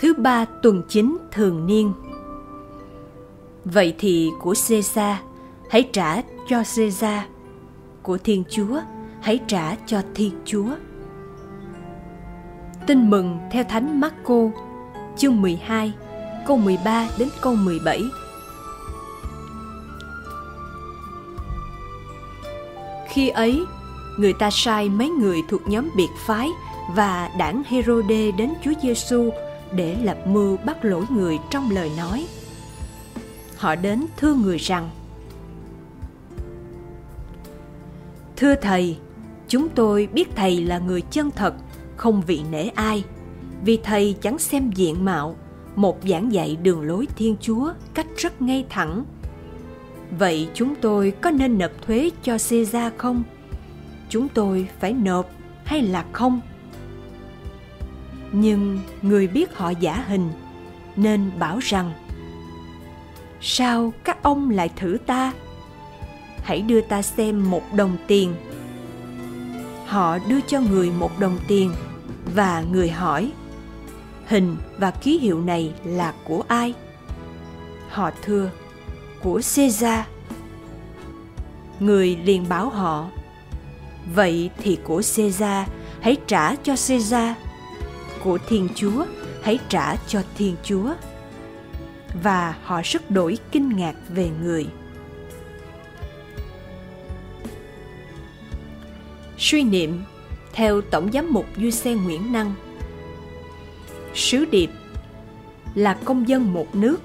Thứ ba tuần chính thường niên. Vậy thì của Caesar hãy trả cho Caesar, của Thiên Chúa hãy trả cho Thiên Chúa. Tin mừng theo Thánh Marco, chương 12, câu 13 đến câu 17. Khi ấy, người ta sai mấy người thuộc nhóm biệt phái và đảng Herode đến Chúa Giêsu để lập mưu bắt lỗi người trong lời nói. Họ đến thưa người rằng: Thưa thầy, chúng tôi biết thầy là người chân thật, không vị nể ai, vì thầy chẳng xem diện mạo, một giảng dạy đường lối Thiên Chúa cách rất ngay thẳng. Vậy chúng tôi có nên nộp thuế cho Caesar không? Chúng tôi phải nộp hay là không? Nhưng người biết họ giả hình, nên bảo rằng, sao các ông lại thử ta? Hãy đưa ta xem một đồng tiền. Họ đưa cho người một đồng tiền và người hỏi, hình và ký hiệu này là của ai? Họ thưa, của caesar. Người liền bảo họ, vậy thì của caesar, hãy trả cho caesar của thiên chúa, hãy trả cho thiên chúa. Và họ sức đổi kinh ngạc về người. Suy niệm, theo tổng giám mục duy xe nguyễn năng, sứ điệp là công dân một nước,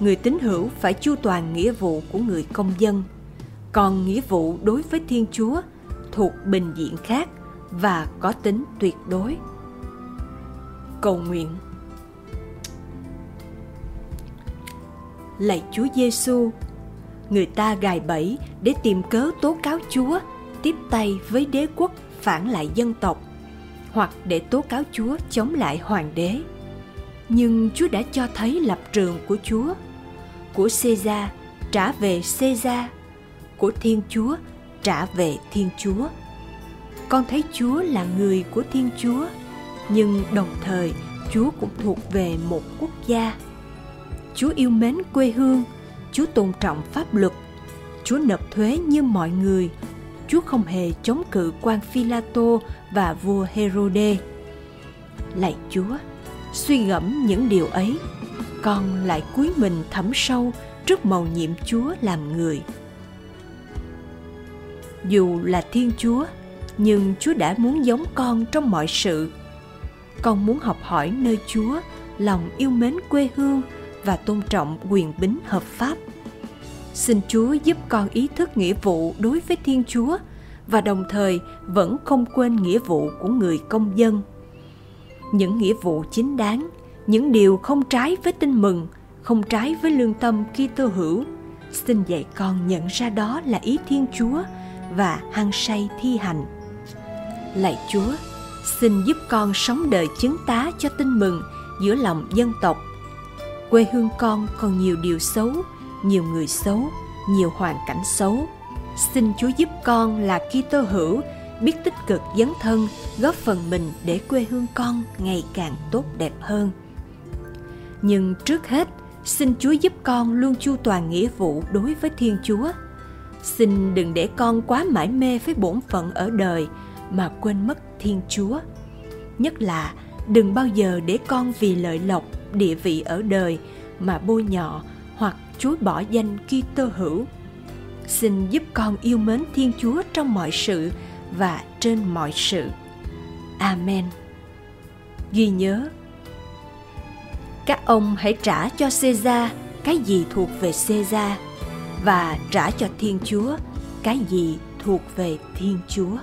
người tín hữu phải chu toàn nghĩa vụ của người công dân, còn nghĩa vụ đối với thiên chúa thuộc bình diện khác và có tính tuyệt đối cầu nguyện lạy chúa giêsu người ta gài bẫy để tìm cớ tố cáo chúa tiếp tay với đế quốc phản lại dân tộc hoặc để tố cáo Chúa chống lại hoàng đế. Nhưng Chúa đã cho thấy lập trường của Chúa, của Caesar trả về Caesar, của Thiên Chúa trả về Thiên Chúa. Con thấy Chúa là người của Thiên Chúa, nhưng đồng thời Chúa cũng thuộc về một quốc gia. Chúa yêu mến quê hương, Chúa tôn trọng pháp luật, Chúa nộp thuế như mọi người Chúa không hề chống cự quan Phi-la-tô và vua Herode. Lạy Chúa, suy gẫm những điều ấy, con lại cúi mình thẩm sâu trước màu nhiệm Chúa làm người. Dù là Thiên Chúa, nhưng Chúa đã muốn giống con trong mọi sự. Con muốn học hỏi nơi Chúa lòng yêu mến quê hương và tôn trọng quyền bính hợp pháp xin Chúa giúp con ý thức nghĩa vụ đối với Thiên Chúa và đồng thời vẫn không quên nghĩa vụ của người công dân. Những nghĩa vụ chính đáng, những điều không trái với tin mừng, không trái với lương tâm khi tư hữu, xin dạy con nhận ra đó là ý Thiên Chúa và hăng say thi hành. Lạy Chúa, xin giúp con sống đời chứng tá cho tin mừng giữa lòng dân tộc. Quê hương con còn nhiều điều xấu, nhiều người xấu, nhiều hoàn cảnh xấu. Xin Chúa giúp con là Kitô hữu biết tích cực dấn thân, góp phần mình để quê hương con ngày càng tốt đẹp hơn. Nhưng trước hết, xin Chúa giúp con luôn chu toàn nghĩa vụ đối với Thiên Chúa. Xin đừng để con quá mải mê với bổn phận ở đời mà quên mất Thiên Chúa. Nhất là đừng bao giờ để con vì lợi lộc, địa vị ở đời mà bôi nhọ hoặc chối bỏ danh Kitô hữu. Xin giúp con yêu mến Thiên Chúa trong mọi sự và trên mọi sự. Amen. Ghi nhớ các ông hãy trả cho Caesar cái gì thuộc về Caesar và trả cho Thiên Chúa cái gì thuộc về Thiên Chúa.